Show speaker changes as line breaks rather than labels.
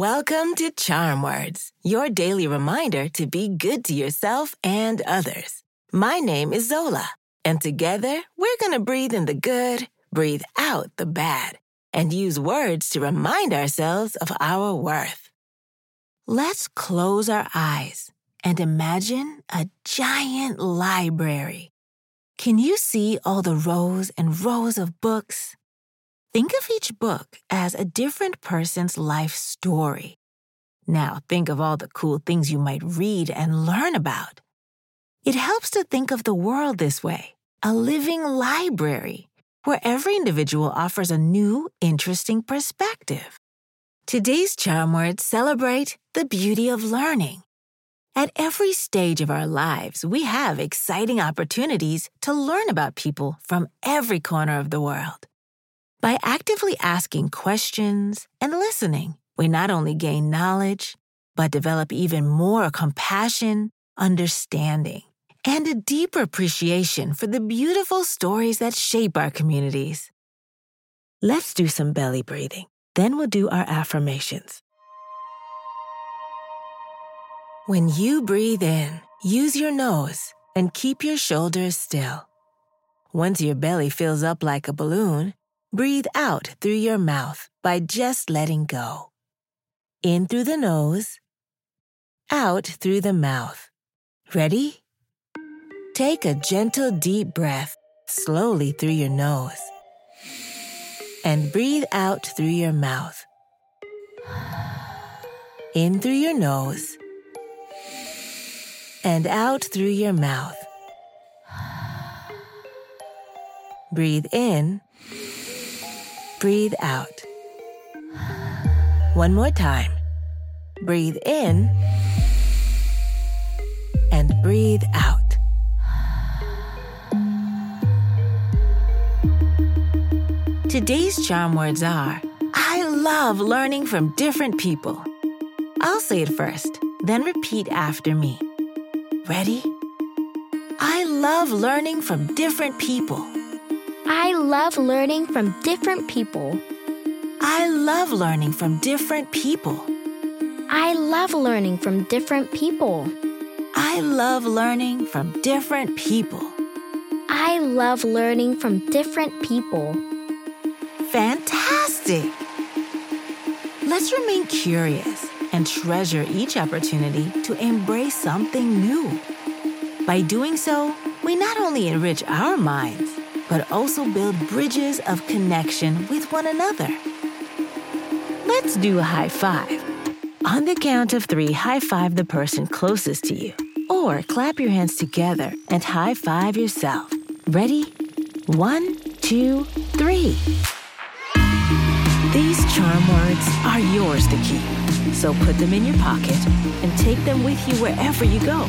Welcome to Charm Words, your daily reminder to be good to yourself and others. My name is Zola, and together we're going to breathe in the good, breathe out the bad, and use words to remind ourselves of our worth. Let's close our eyes and imagine a giant library. Can you see all the rows and rows of books? Think of each book as a different person's life story. Now, think of all the cool things you might read and learn about. It helps to think of the world this way a living library where every individual offers a new, interesting perspective. Today's charm words celebrate the beauty of learning. At every stage of our lives, we have exciting opportunities to learn about people from every corner of the world. By actively asking questions and listening, we not only gain knowledge, but develop even more compassion, understanding, and a deeper appreciation for the beautiful stories that shape our communities. Let's do some belly breathing. Then we'll do our affirmations. When you breathe in, use your nose and keep your shoulders still. Once your belly fills up like a balloon, Breathe out through your mouth by just letting go. In through the nose, out through the mouth. Ready? Take a gentle deep breath slowly through your nose and breathe out through your mouth. In through your nose and out through your mouth. Breathe in Breathe out. One more time. Breathe in and breathe out. Today's charm words are I love learning from different people. I'll say it first, then repeat after me. Ready? I love learning from different people.
I love learning from different people.
I love learning from different people.
I love learning from different people.
I love learning from different people.
I love learning from different people.
Fantastic! Let's remain curious and treasure each opportunity to embrace something new. By doing so, we not only enrich our minds, but also build bridges of connection with one another. Let's do a high five. On the count of three, high five the person closest to you. Or clap your hands together and high five yourself. Ready? One, two, three. These charm words are yours to keep. So put them in your pocket and take them with you wherever you go.